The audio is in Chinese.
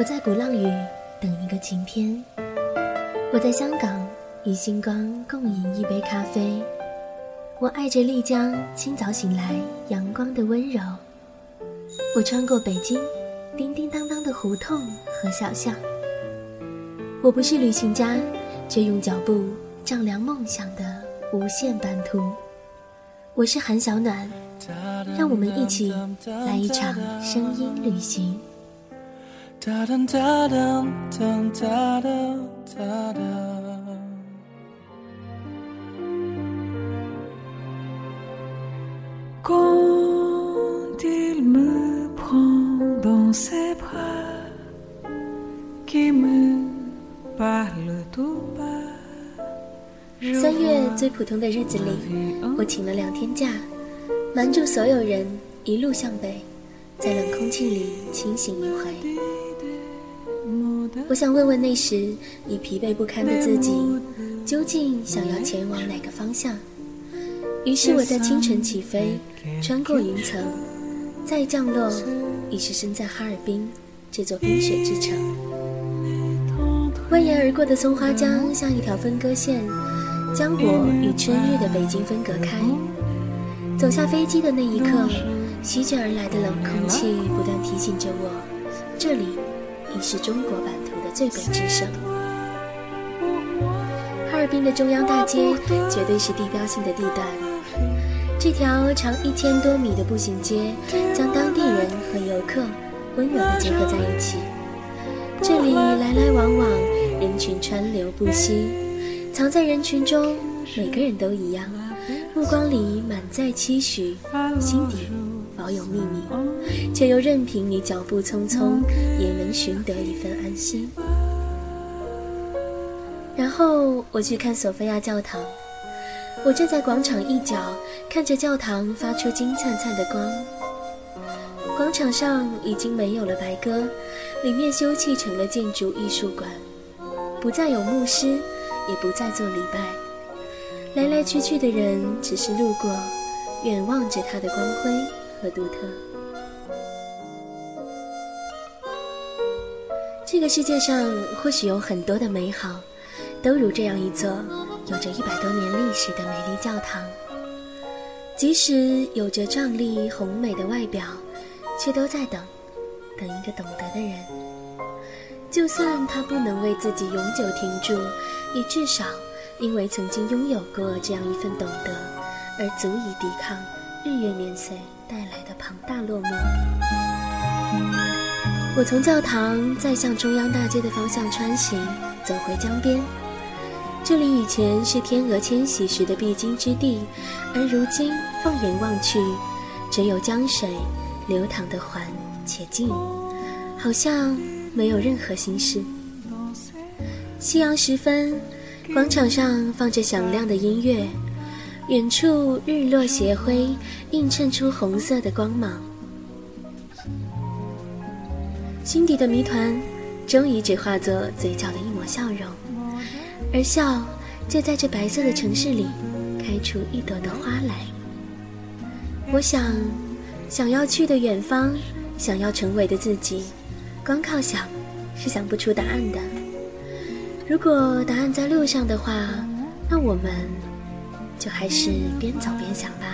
我在鼓浪屿等一个晴天，我在香港与星光共饮一杯咖啡，我爱着丽江清早醒来阳光的温柔，我穿过北京叮叮当当的胡同和小巷。我不是旅行家，却用脚步丈量梦想的无限版图。我是韩小暖，让我们一起来一场声音旅行。三月最普通的日子里，我请了两天假，瞒住所有人，一路向北，在冷空气里清醒一回。我想问问那时已疲惫不堪的自己，究竟想要前往哪个方向？于是我在清晨起飞，穿过云层，再降落，已是身在哈尔滨这座冰雪之城。蜿蜒而过的松花江像一条分割线。将我与春日的北京分隔开。走下飞机的那一刻，席卷而来的冷空气不断提醒着我，这里已是中国版图的最北之省。哈尔滨的中央大街绝对是地标性的地段。这条长一千多米的步行街，将当地人和游客温柔地结合在一起。这里来来往往，人群川流不息。藏在人群中，每个人都一样，目光里满载期许，心底保有秘密，却又任凭你脚步匆匆，也能寻得一份安心。然后我去看索菲亚教堂，我站在广场一角，看着教堂发出金灿灿的光。广场上已经没有了白鸽，里面修葺成了建筑艺术馆，不再有牧师。也不再做礼拜，来来去去的人只是路过，远望着它的光辉和独特。这个世界上或许有很多的美好，都如这样一座有着一百多年历史的美丽教堂。即使有着壮丽宏美的外表，却都在等，等一个懂得的人。就算他不能为自己永久停住。也至少，因为曾经拥有过这样一份懂得，而足以抵抗日月年岁带来的庞大落寞。我从教堂再向中央大街的方向穿行，走回江边。这里以前是天鹅迁徙时的必经之地，而如今放眼望去，只有江水流淌的缓且静，好像没有任何心事。夕阳时分，广场上放着响亮的音乐，远处日落斜晖映衬出红色的光芒。心底的谜团，终于只化作嘴角的一抹笑容，而笑就在这白色的城市里开出一朵朵花来。我想，想要去的远方，想要成为的自己，光靠想是想不出答案的。如果答案在路上的话，那我们就还是边走边想吧。